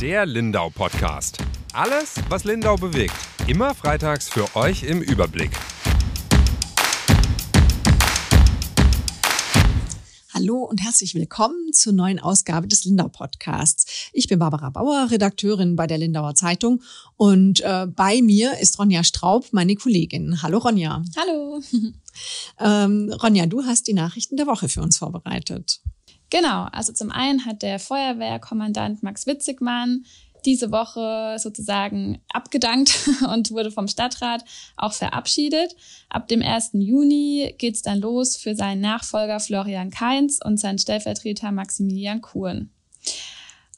Der Lindau Podcast. Alles, was Lindau bewegt. Immer freitags für euch im Überblick. Hallo und herzlich willkommen zur neuen Ausgabe des Lindau Podcasts. Ich bin Barbara Bauer, Redakteurin bei der Lindauer Zeitung und äh, bei mir ist Ronja Straub, meine Kollegin. Hallo Ronja. Hallo. Ähm, Ronja, du hast die Nachrichten der Woche für uns vorbereitet. Genau, also zum einen hat der Feuerwehrkommandant Max Witzigmann diese Woche sozusagen abgedankt und wurde vom Stadtrat auch verabschiedet. Ab dem 1. Juni geht's dann los für seinen Nachfolger Florian Kainz und seinen Stellvertreter Maximilian Kuhn.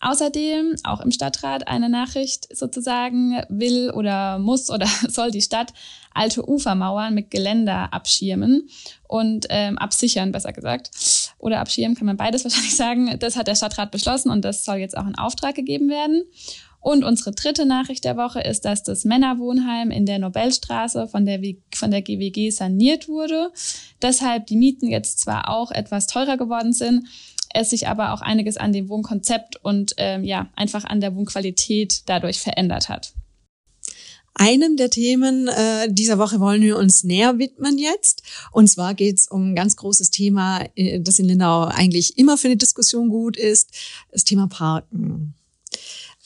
Außerdem, auch im Stadtrat, eine Nachricht sozusagen, will oder muss oder soll die Stadt alte Ufermauern mit Geländer abschirmen und ähm, absichern, besser gesagt. Oder abschirmen kann man beides wahrscheinlich sagen. Das hat der Stadtrat beschlossen und das soll jetzt auch in Auftrag gegeben werden. Und unsere dritte Nachricht der Woche ist, dass das Männerwohnheim in der Nobelstraße von der, von der GWG saniert wurde. Deshalb die Mieten jetzt zwar auch etwas teurer geworden sind, es sich aber auch einiges an dem Wohnkonzept und ähm, ja, einfach an der Wohnqualität dadurch verändert hat. Einem der Themen äh, dieser Woche wollen wir uns näher widmen jetzt. Und zwar geht es um ein ganz großes Thema, äh, das in Lindau eigentlich immer für eine Diskussion gut ist, das Thema Parken.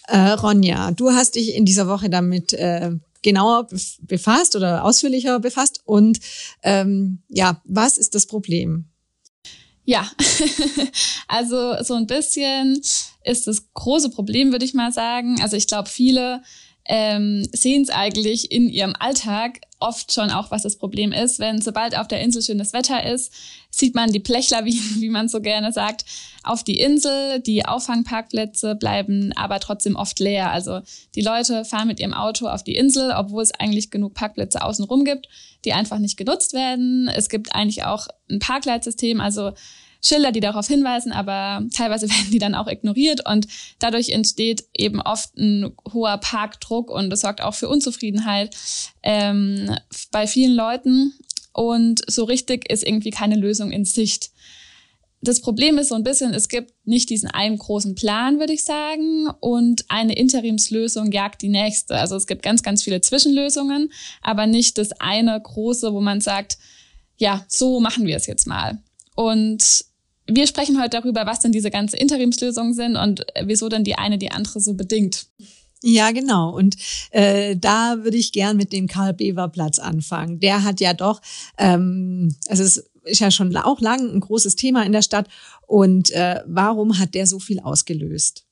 Äh, Ronja, du hast dich in dieser Woche damit äh, genauer befasst oder ausführlicher befasst. Und ähm, ja, was ist das Problem? Ja, also so ein bisschen ist das große Problem, würde ich mal sagen. Also ich glaube, viele ähm, sehen es eigentlich in ihrem Alltag oft schon auch, was das Problem ist. Wenn sobald auf der Insel schönes Wetter ist, sieht man die Blechlawinen, wie man so gerne sagt, auf die Insel. Die Auffangparkplätze bleiben aber trotzdem oft leer. Also die Leute fahren mit ihrem Auto auf die Insel, obwohl es eigentlich genug Parkplätze außenrum gibt, die einfach nicht genutzt werden. Es gibt eigentlich auch ein Parkleitsystem, also Schilder, die darauf hinweisen, aber teilweise werden die dann auch ignoriert und dadurch entsteht eben oft ein hoher Parkdruck und das sorgt auch für Unzufriedenheit ähm, bei vielen Leuten und so richtig ist irgendwie keine Lösung in Sicht. Das Problem ist so ein bisschen, es gibt nicht diesen einen großen Plan, würde ich sagen, und eine Interimslösung jagt die nächste. Also es gibt ganz, ganz viele Zwischenlösungen, aber nicht das eine große, wo man sagt, ja, so machen wir es jetzt mal. Und wir sprechen heute darüber, was denn diese ganze Interimslösungen sind und wieso dann die eine die andere so bedingt. Ja, genau. Und äh, da würde ich gern mit dem Karl-Bever-Platz anfangen. Der hat ja doch, ähm, also es ist ja schon auch lang ein großes Thema in der Stadt. Und äh, warum hat der so viel ausgelöst?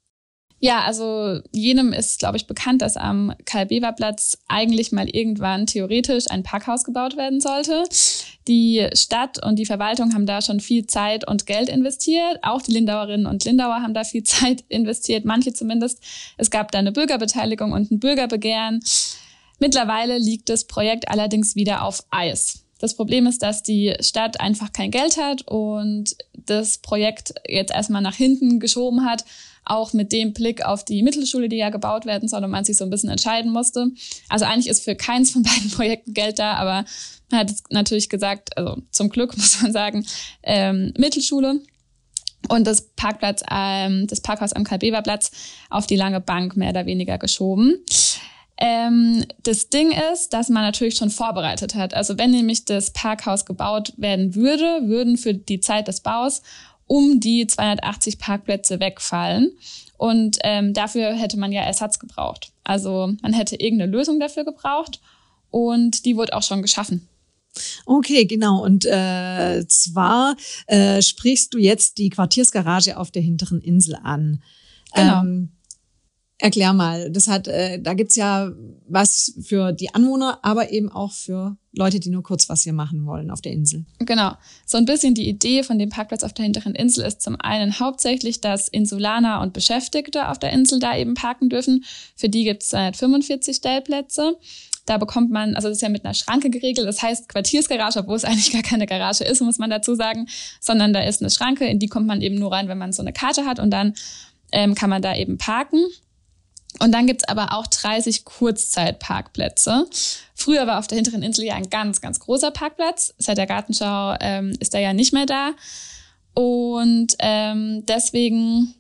Ja, also jenem ist, glaube ich, bekannt, dass am Karl-Bever-Platz eigentlich mal irgendwann theoretisch ein Parkhaus gebaut werden sollte. Die Stadt und die Verwaltung haben da schon viel Zeit und Geld investiert. Auch die Lindauerinnen und Lindauer haben da viel Zeit investiert, manche zumindest. Es gab da eine Bürgerbeteiligung und ein Bürgerbegehren. Mittlerweile liegt das Projekt allerdings wieder auf Eis. Das Problem ist, dass die Stadt einfach kein Geld hat und das Projekt jetzt erstmal nach hinten geschoben hat auch mit dem Blick auf die Mittelschule, die ja gebaut werden soll und man sich so ein bisschen entscheiden musste. Also eigentlich ist für keins von beiden Projekten Geld da, aber man hat natürlich gesagt, also zum Glück muss man sagen, ähm, Mittelschule und das Parkplatz, ähm, das Parkhaus am Karl-Bever-Platz auf die lange Bank mehr oder weniger geschoben. Ähm, das Ding ist, dass man natürlich schon vorbereitet hat. Also wenn nämlich das Parkhaus gebaut werden würde, würden für die Zeit des Baus um die 280 Parkplätze wegfallen. Und ähm, dafür hätte man ja Ersatz gebraucht. Also man hätte irgendeine Lösung dafür gebraucht und die wurde auch schon geschaffen. Okay, genau. Und äh, zwar äh, sprichst du jetzt die Quartiersgarage auf der hinteren Insel an. Genau. Ähm, Erklär mal, das hat, äh, da gibt's ja was für die Anwohner, aber eben auch für Leute, die nur kurz was hier machen wollen auf der Insel. Genau. So ein bisschen die Idee von dem Parkplatz auf der hinteren Insel ist zum einen hauptsächlich, dass Insulaner und Beschäftigte auf der Insel da eben parken dürfen. Für die gibt's 45 Stellplätze. Da bekommt man, also das ist ja mit einer Schranke geregelt, das heißt Quartiersgarage, obwohl es eigentlich gar keine Garage ist, muss man dazu sagen, sondern da ist eine Schranke, in die kommt man eben nur rein, wenn man so eine Karte hat und dann ähm, kann man da eben parken. Und dann gibt's aber auch 30 Kurzzeitparkplätze. Früher war auf der hinteren Insel ja ein ganz, ganz großer Parkplatz. Seit der Gartenschau ähm, ist er ja nicht mehr da. Und ähm, deswegen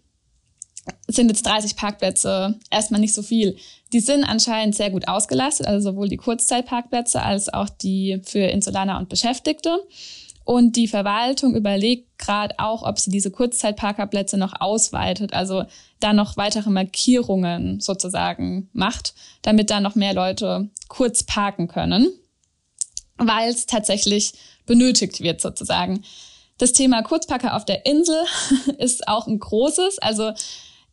sind jetzt 30 Parkplätze erstmal nicht so viel. Die sind anscheinend sehr gut ausgelastet, also sowohl die Kurzzeitparkplätze als auch die für Insulaner und Beschäftigte. Und die Verwaltung überlegt gerade auch, ob sie diese Kurzzeitparkerplätze noch ausweitet, also da noch weitere Markierungen sozusagen macht, damit da noch mehr Leute kurz parken können, weil es tatsächlich benötigt wird sozusagen. Das Thema Kurzparker auf der Insel ist auch ein großes. Also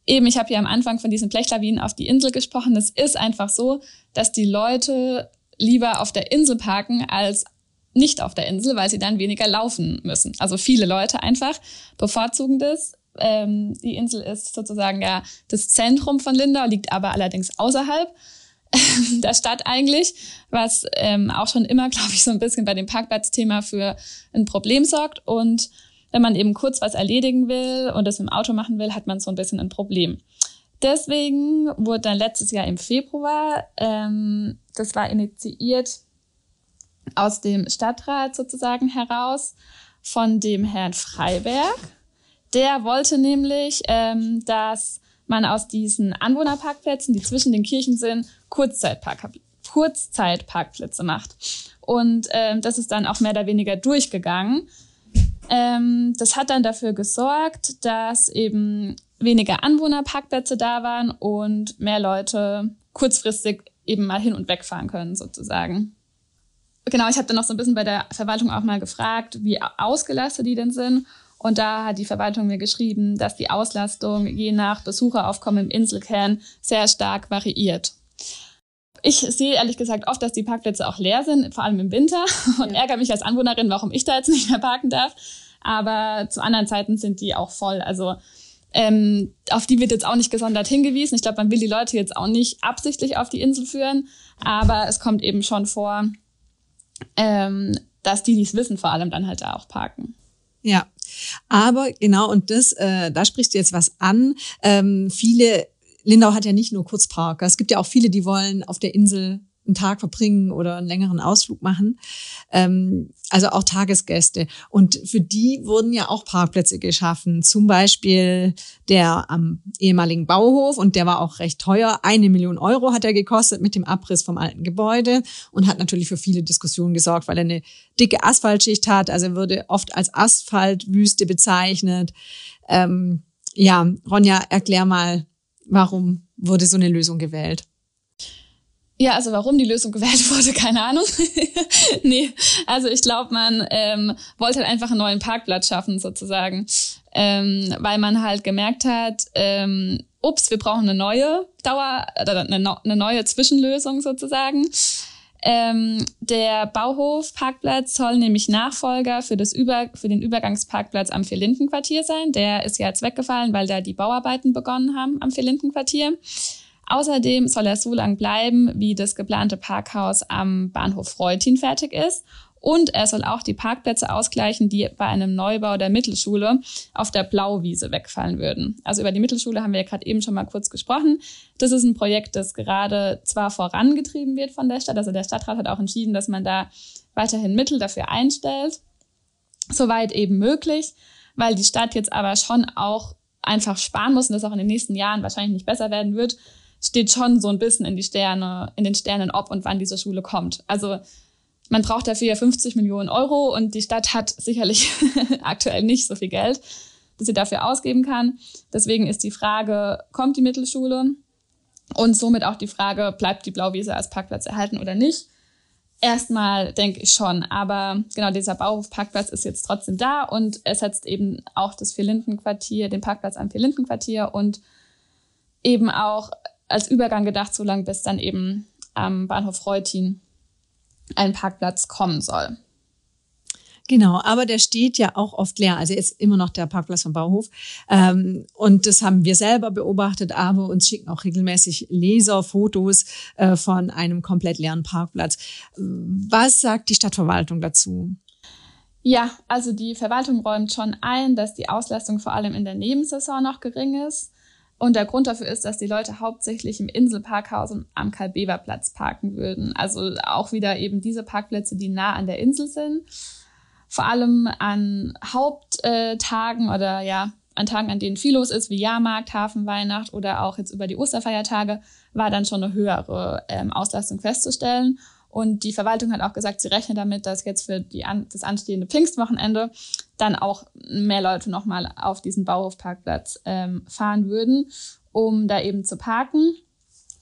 eben, ich habe ja am Anfang von diesen Blechlawinen auf die Insel gesprochen. Es ist einfach so, dass die Leute lieber auf der Insel parken als nicht auf der Insel, weil sie dann weniger laufen müssen. Also viele Leute einfach bevorzugen das. Ähm, die Insel ist sozusagen ja das Zentrum von Lindau, liegt aber allerdings außerhalb der Stadt eigentlich, was ähm, auch schon immer, glaube ich, so ein bisschen bei dem Parkplatzthema für ein Problem sorgt. Und wenn man eben kurz was erledigen will und das im Auto machen will, hat man so ein bisschen ein Problem. Deswegen wurde dann letztes Jahr im Februar, ähm, das war initiiert aus dem Stadtrat sozusagen heraus von dem Herrn Freiberg. Der wollte nämlich, ähm, dass man aus diesen Anwohnerparkplätzen, die zwischen den Kirchen sind, Kurzzeitpark Kurzzeitparkplätze macht. Und ähm, das ist dann auch mehr oder weniger durchgegangen. Ähm, das hat dann dafür gesorgt, dass eben weniger Anwohnerparkplätze da waren und mehr Leute kurzfristig eben mal hin und wegfahren können sozusagen. Genau, ich habe dann noch so ein bisschen bei der Verwaltung auch mal gefragt, wie ausgelastet die denn sind. Und da hat die Verwaltung mir geschrieben, dass die Auslastung je nach Besucheraufkommen im Inselkern sehr stark variiert. Ich sehe ehrlich gesagt oft, dass die Parkplätze auch leer sind, vor allem im Winter, und ja. ärgere mich als Anwohnerin, warum ich da jetzt nicht mehr parken darf. Aber zu anderen Zeiten sind die auch voll. Also ähm, auf die wird jetzt auch nicht gesondert hingewiesen. Ich glaube, man will die Leute jetzt auch nicht absichtlich auf die Insel führen, aber es kommt eben schon vor, ähm, dass die, die es wissen, vor allem dann halt da auch parken. Ja, aber genau, und das, äh, da sprichst du jetzt was an. Ähm, viele, Lindau hat ja nicht nur Kurzparker. Es gibt ja auch viele, die wollen auf der Insel einen Tag verbringen oder einen längeren Ausflug machen. Ähm, also auch Tagesgäste. Und für die wurden ja auch Parkplätze geschaffen. Zum Beispiel der am ehemaligen Bauhof und der war auch recht teuer. Eine Million Euro hat er gekostet mit dem Abriss vom alten Gebäude und hat natürlich für viele Diskussionen gesorgt, weil er eine dicke Asphaltschicht hat. Also er würde oft als Asphaltwüste bezeichnet. Ähm, ja, Ronja, erklär mal, warum wurde so eine Lösung gewählt? Ja, also warum die Lösung gewählt wurde, keine Ahnung. nee, also ich glaube, man ähm, wollte halt einfach einen neuen Parkplatz schaffen, sozusagen. Ähm, weil man halt gemerkt hat, ähm, ups, wir brauchen eine neue Dauer, äh, eine, eine neue Zwischenlösung sozusagen. Ähm, der Bauhof-Parkplatz soll nämlich Nachfolger für, das Über für den Übergangsparkplatz am Vierlindenquartier sein. Der ist ja jetzt weggefallen, weil da die Bauarbeiten begonnen haben am Vierlindenquartier. Außerdem soll er so lang bleiben, wie das geplante Parkhaus am Bahnhof Reutin fertig ist. Und er soll auch die Parkplätze ausgleichen, die bei einem Neubau der Mittelschule auf der Blauwiese wegfallen würden. Also über die Mittelschule haben wir ja gerade eben schon mal kurz gesprochen. Das ist ein Projekt, das gerade zwar vorangetrieben wird von der Stadt. Also der Stadtrat hat auch entschieden, dass man da weiterhin Mittel dafür einstellt. Soweit eben möglich, weil die Stadt jetzt aber schon auch einfach sparen muss und das auch in den nächsten Jahren wahrscheinlich nicht besser werden wird, steht schon so ein bisschen in die Sterne, in den Sternen, ob und wann diese Schule kommt. Also man braucht dafür ja 50 Millionen Euro und die Stadt hat sicherlich aktuell nicht so viel Geld, dass sie dafür ausgeben kann. Deswegen ist die Frage, kommt die Mittelschule? Und somit auch die Frage, bleibt die Blauwiese als Parkplatz erhalten oder nicht? Erstmal denke ich schon, aber genau dieser Bauhofparkplatz ist jetzt trotzdem da und ersetzt eben auch das Vierlindenquartier, den Parkplatz am Vierlindenquartier und eben auch als Übergang gedacht, so lange bis dann eben am Bahnhof Reutin ein Parkplatz kommen soll. Genau, aber der steht ja auch oft leer. Also ist immer noch der Parkplatz vom Bauhof. Ähm, und das haben wir selber beobachtet, aber uns schicken auch regelmäßig Leser Fotos äh, von einem komplett leeren Parkplatz. Was sagt die Stadtverwaltung dazu? Ja, also die Verwaltung räumt schon ein, dass die Auslastung vor allem in der Nebensaison noch gering ist. Und der Grund dafür ist, dass die Leute hauptsächlich im Inselparkhaus und am Karl-Bever-Platz parken würden. Also auch wieder eben diese Parkplätze, die nah an der Insel sind. Vor allem an Haupttagen oder ja, an Tagen, an denen viel los ist, wie Jahrmarkt, Hafenweihnacht oder auch jetzt über die Osterfeiertage, war dann schon eine höhere ähm, Auslastung festzustellen. Und die Verwaltung hat auch gesagt, sie rechnet damit, dass jetzt für die an, das anstehende Pfingstwochenende dann auch mehr Leute nochmal auf diesen Bauhofparkplatz ähm, fahren würden, um da eben zu parken.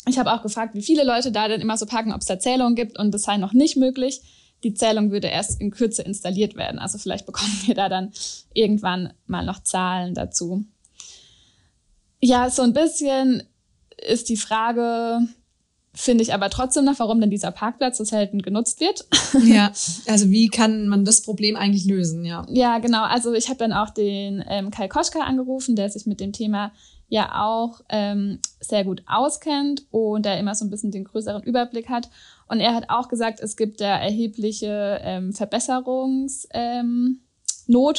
Ich habe auch gefragt, wie viele Leute da denn immer so parken, ob es da Zählungen gibt und das sei noch nicht möglich. Die Zählung würde erst in Kürze installiert werden. Also vielleicht bekommen wir da dann irgendwann mal noch Zahlen dazu. Ja, so ein bisschen ist die Frage, finde ich aber trotzdem noch, warum denn dieser Parkplatz so selten genutzt wird. Ja, also wie kann man das Problem eigentlich lösen, ja. Ja, genau. Also ich habe dann auch den ähm, Kai Koschka angerufen, der sich mit dem Thema ja auch ähm, sehr gut auskennt und der immer so ein bisschen den größeren Überblick hat. Und er hat auch gesagt, es gibt da erhebliche ähm, Verbesserungsnot. Ähm,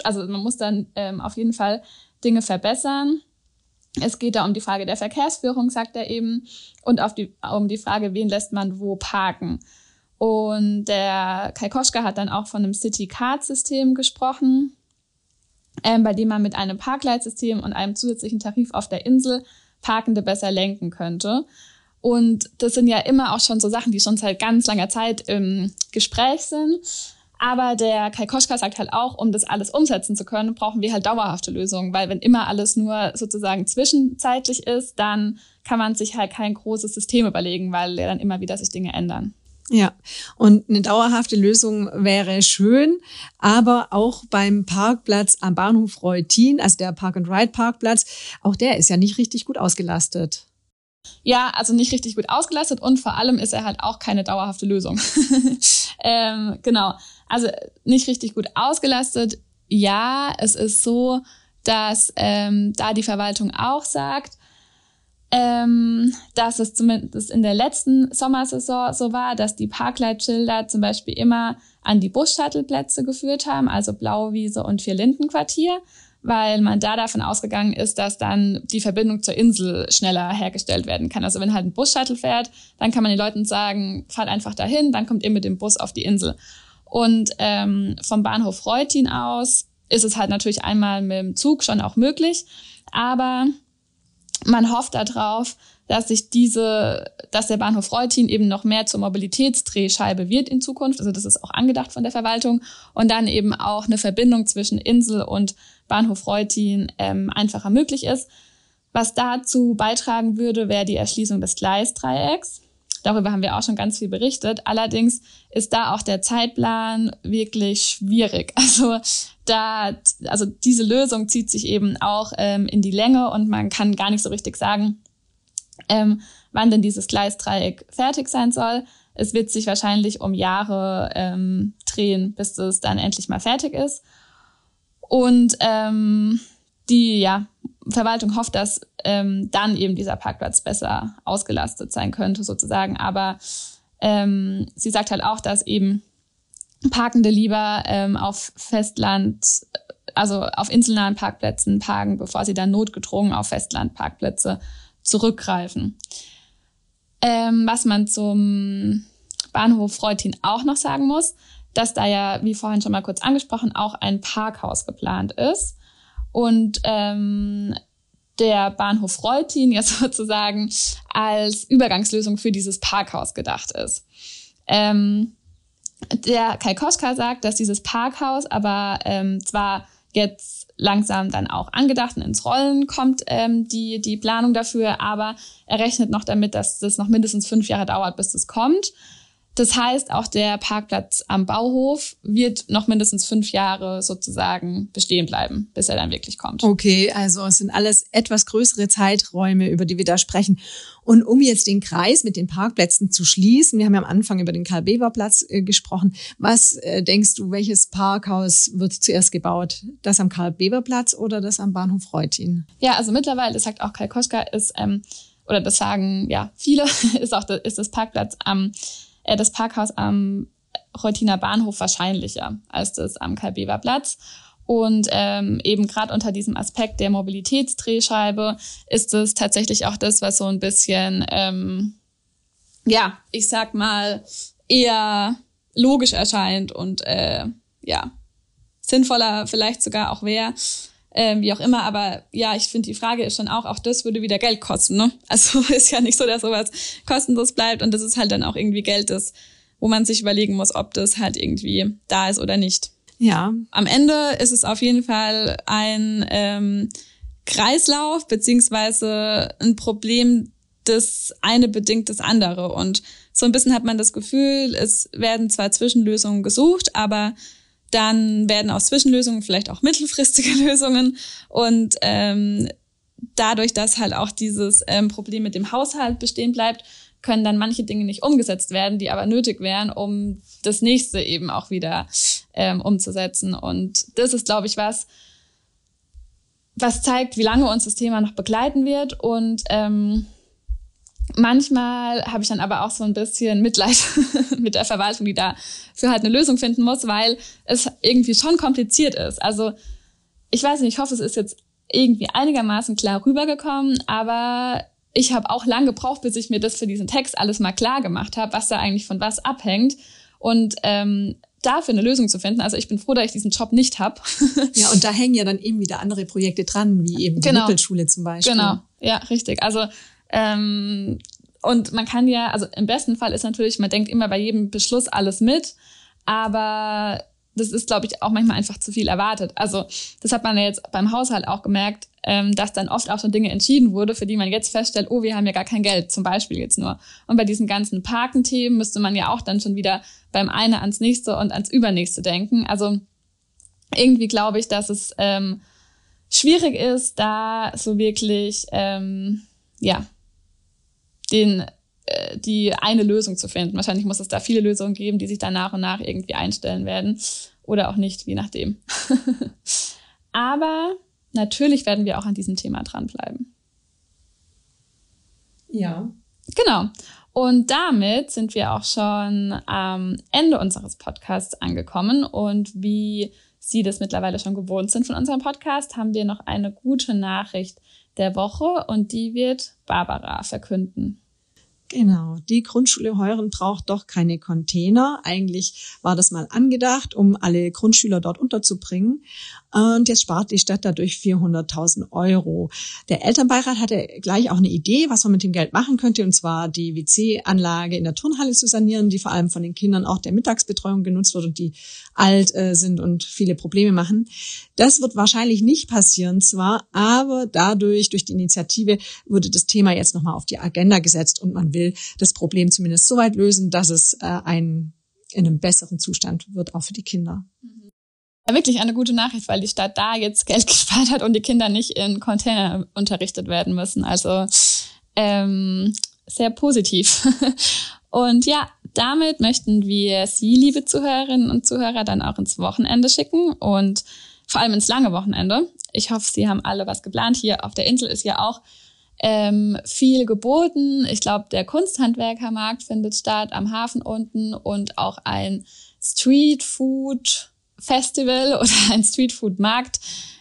also man muss dann ähm, auf jeden Fall Dinge verbessern. Es geht da um die Frage der Verkehrsführung, sagt er eben, und die, um die Frage, wen lässt man wo parken. Und der Kai Koschka hat dann auch von einem City-Card-System gesprochen, ähm, bei dem man mit einem Parkleitsystem und einem zusätzlichen Tarif auf der Insel Parkende besser lenken könnte. Und das sind ja immer auch schon so Sachen, die schon seit ganz langer Zeit im Gespräch sind. Aber der Kai Koschka sagt halt auch, um das alles umsetzen zu können, brauchen wir halt dauerhafte Lösungen, weil wenn immer alles nur sozusagen zwischenzeitlich ist, dann kann man sich halt kein großes System überlegen, weil ja dann immer wieder sich Dinge ändern. Ja, und eine dauerhafte Lösung wäre schön, aber auch beim Parkplatz am Bahnhof Reutin, also der Park-and-Ride-Parkplatz, auch der ist ja nicht richtig gut ausgelastet. Ja, also nicht richtig gut ausgelastet und vor allem ist er halt auch keine dauerhafte Lösung. ähm, genau, also nicht richtig gut ausgelastet. Ja, es ist so, dass ähm, da die Verwaltung auch sagt, ähm, dass es zumindest in der letzten Sommersaison so war, dass die Parkleitschilder zum Beispiel immer an die Bus-Shuttle-Plätze geführt haben, also Blauwiese und Vierlindenquartier, weil man da davon ausgegangen ist, dass dann die Verbindung zur Insel schneller hergestellt werden kann. Also wenn halt ein Bus-Shuttle fährt, dann kann man den Leuten sagen, fahrt einfach dahin, dann kommt ihr mit dem Bus auf die Insel. Und ähm, vom Bahnhof Reutin aus ist es halt natürlich einmal mit dem Zug schon auch möglich, aber man hofft darauf, dass sich diese, dass der Bahnhof Reutin eben noch mehr zur Mobilitätsdrehscheibe wird in Zukunft. Also das ist auch angedacht von der Verwaltung und dann eben auch eine Verbindung zwischen Insel und Bahnhof Reutin ähm, einfacher möglich ist. Was dazu beitragen würde, wäre die Erschließung des Gleisdreiecks. Darüber haben wir auch schon ganz viel berichtet. Allerdings ist da auch der Zeitplan wirklich schwierig. Also da, also diese Lösung zieht sich eben auch ähm, in die Länge und man kann gar nicht so richtig sagen, ähm, wann denn dieses Gleisdreieck fertig sein soll. Es wird sich wahrscheinlich um Jahre ähm, drehen, bis es dann endlich mal fertig ist. Und ähm, die ja, Verwaltung hofft, dass ähm, dann eben dieser Parkplatz besser ausgelastet sein könnte, sozusagen. Aber ähm, sie sagt halt auch, dass eben Parkende lieber ähm, auf Festland, also auf inselnahen Parkplätzen parken, bevor sie dann notgedrungen auf Festlandparkplätze zurückgreifen. Ähm, was man zum Bahnhof Reutin auch noch sagen muss, dass da ja, wie vorhin schon mal kurz angesprochen, auch ein Parkhaus geplant ist. Und ähm, der Bahnhof Reutin ja sozusagen als Übergangslösung für dieses Parkhaus gedacht ist. Ähm, der Kai Koschka sagt, dass dieses Parkhaus aber ähm, zwar jetzt langsam dann auch angedacht und ins Rollen kommt, ähm, die, die Planung dafür, aber er rechnet noch damit, dass das noch mindestens fünf Jahre dauert, bis das kommt. Das heißt, auch der Parkplatz am Bauhof wird noch mindestens fünf Jahre sozusagen bestehen bleiben, bis er dann wirklich kommt. Okay, also es sind alles etwas größere Zeiträume, über die wir da sprechen. Und um jetzt den Kreis mit den Parkplätzen zu schließen, wir haben ja am Anfang über den Karl-Bever-Platz äh, gesprochen. Was äh, denkst du, welches Parkhaus wird zuerst gebaut? Das am Karl-Bever-Platz oder das am Bahnhof Reutin? Ja, also mittlerweile, das sagt auch Kai Koschka, ist, ähm, oder das sagen ja viele, ist auch ist das Parkplatz am äh, das Parkhaus am Reutiner Bahnhof wahrscheinlicher als das am Karl-Bever Platz. Und ähm, eben gerade unter diesem Aspekt der Mobilitätsdrehscheibe ist es tatsächlich auch das, was so ein bisschen, ähm, ja, ich sag mal, eher logisch erscheint und äh, ja, sinnvoller vielleicht sogar auch wäre. Ähm, wie auch immer. Aber ja, ich finde, die Frage ist schon auch, auch das würde wieder Geld kosten. Ne? Also ist ja nicht so, dass sowas kostenlos bleibt und das ist halt dann auch irgendwie Geld, das, wo man sich überlegen muss, ob das halt irgendwie da ist oder nicht. Ja. Am Ende ist es auf jeden Fall ein ähm, Kreislauf beziehungsweise ein Problem, das eine bedingt das andere. Und so ein bisschen hat man das Gefühl, es werden zwar Zwischenlösungen gesucht, aber dann werden aus Zwischenlösungen vielleicht auch mittelfristige Lösungen. Und ähm, dadurch, dass halt auch dieses ähm, Problem mit dem Haushalt bestehen bleibt, können dann manche Dinge nicht umgesetzt werden, die aber nötig wären, um das nächste eben auch wieder ähm, umzusetzen. Und das ist, glaube ich, was, was zeigt, wie lange uns das Thema noch begleiten wird. Und ähm, manchmal habe ich dann aber auch so ein bisschen Mitleid mit der Verwaltung, die da für halt eine Lösung finden muss, weil es irgendwie schon kompliziert ist. Also ich weiß nicht, ich hoffe, es ist jetzt irgendwie einigermaßen klar rübergekommen, aber ich habe auch lange gebraucht, bis ich mir das für diesen Text alles mal klar gemacht habe, was da eigentlich von was abhängt. Und ähm, dafür eine Lösung zu finden. Also ich bin froh, dass ich diesen Job nicht habe. ja, und da hängen ja dann eben wieder andere Projekte dran, wie eben die genau. Mittelschule zum Beispiel. Genau, ja, richtig. Also ähm, und man kann ja, also im besten Fall ist natürlich, man denkt immer bei jedem Beschluss alles mit, aber das ist, glaube ich, auch manchmal einfach zu viel erwartet. Also das hat man ja jetzt beim Haushalt auch gemerkt, ähm, dass dann oft auch schon Dinge entschieden wurde, für die man jetzt feststellt, oh, wir haben ja gar kein Geld, zum Beispiel jetzt nur. Und bei diesen ganzen Parkenthemen müsste man ja auch dann schon wieder beim einen ans nächste und ans übernächste denken. Also irgendwie glaube ich, dass es ähm, schwierig ist, da so wirklich ähm, ja, den, äh, die eine Lösung zu finden. Wahrscheinlich muss es da viele Lösungen geben, die sich dann nach und nach irgendwie einstellen werden oder auch nicht, je nachdem. Aber natürlich werden wir auch an diesem Thema dranbleiben. Ja. Genau. Und damit sind wir auch schon am Ende unseres Podcasts angekommen. Und wie Sie das mittlerweile schon gewohnt sind von unserem Podcast, haben wir noch eine gute Nachricht der Woche und die wird Barbara verkünden. Genau, die Grundschule Heuren braucht doch keine Container. Eigentlich war das mal angedacht, um alle Grundschüler dort unterzubringen. Und jetzt spart die Stadt dadurch 400.000 Euro. Der Elternbeirat hatte gleich auch eine Idee, was man mit dem Geld machen könnte, und zwar die WC-Anlage in der Turnhalle zu sanieren, die vor allem von den Kindern auch der Mittagsbetreuung genutzt wird und die alt äh, sind und viele Probleme machen. Das wird wahrscheinlich nicht passieren zwar, aber dadurch, durch die Initiative, wurde das Thema jetzt nochmal auf die Agenda gesetzt und man will das Problem zumindest so weit lösen, dass es äh, ein, in einem besseren Zustand wird, auch für die Kinder. Ja, wirklich eine gute Nachricht, weil die Stadt da jetzt Geld gespart hat und die Kinder nicht in Container unterrichtet werden müssen. Also ähm, sehr positiv. Und ja, damit möchten wir Sie, liebe Zuhörerinnen und Zuhörer, dann auch ins Wochenende schicken und vor allem ins lange Wochenende. Ich hoffe, Sie haben alle was geplant. Hier auf der Insel ist ja auch ähm, viel geboten. Ich glaube, der Kunsthandwerkermarkt findet statt am Hafen unten und auch ein Street Food Festival oder ein Street Food Markt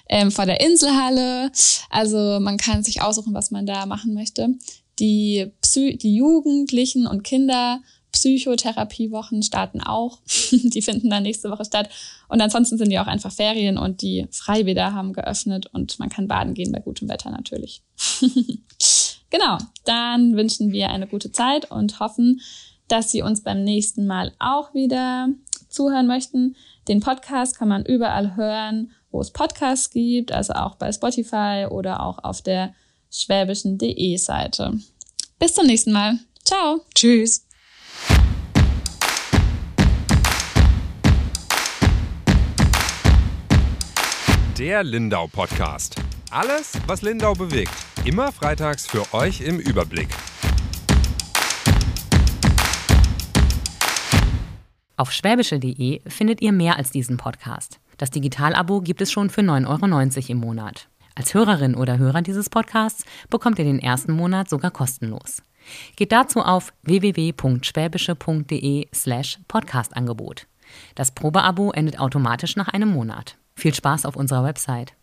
ähm, vor der Inselhalle. Also man kann sich aussuchen, was man da machen möchte. Die, Psy die Jugendlichen und Kinder Psychotherapiewochen starten auch. die finden dann nächste Woche statt. Und ansonsten sind ja auch einfach Ferien und die Freibäder haben geöffnet und man kann baden gehen bei gutem Wetter natürlich. genau, dann wünschen wir eine gute Zeit und hoffen, dass Sie uns beim nächsten Mal auch wieder zuhören möchten. Den Podcast kann man überall hören, wo es Podcasts gibt, also auch bei Spotify oder auch auf der schwäbischen.de Seite. Bis zum nächsten Mal. Ciao. Tschüss. Der Lindau Podcast. Alles, was Lindau bewegt. Immer freitags für euch im Überblick. Auf schwäbische.de findet ihr mehr als diesen Podcast. Das Digitalabo gibt es schon für 9,90 Euro im Monat. Als Hörerin oder Hörer dieses Podcasts bekommt ihr den ersten Monat sogar kostenlos. Geht dazu auf www.schwäbische.de slash Podcastangebot. Das Probeabo endet automatisch nach einem Monat. Viel Spaß auf unserer Website.